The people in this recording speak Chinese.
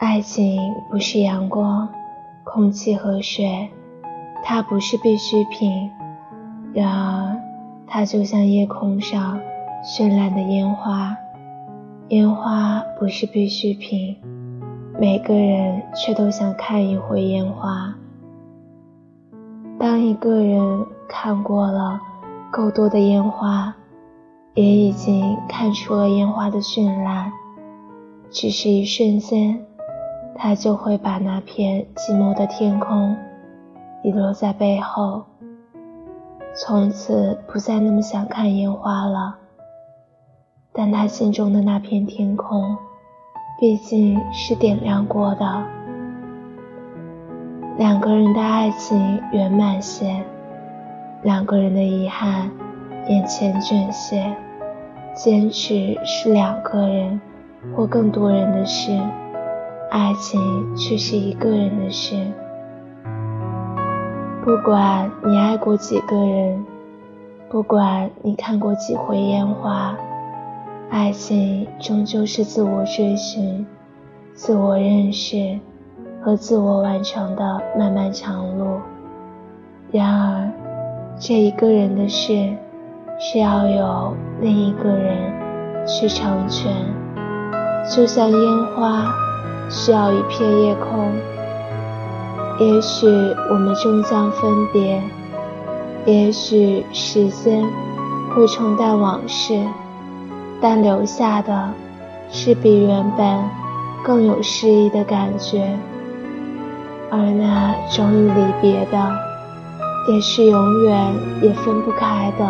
爱情不是阳光、空气和水，它不是必需品。然而，它就像夜空上绚烂的烟花。烟花不是必需品，每个人却都想看一回烟花。当一个人看过了够多的烟花，也已经看出了烟花的绚烂，只是一瞬间，他就会把那片寂寞的天空遗留在背后，从此不再那么想看烟花了。但他心中的那片天空，毕竟是点亮过的。两个人的爱情圆满些，两个人的遗憾眼前卷些。坚持是两个人或更多人的事，爱情却是一个人的事。不管你爱过几个人，不管你看过几回烟花，爱情终究是自我追寻、自我认识。和自我完成的漫漫长路。然而，这一个人的事是要有另一个人去成全，就像烟花需要一片夜空。也许我们终将分别，也许时间会冲淡往事，但留下的是比原本更有诗意的感觉。而那终于离别的，也是永远也分不开的。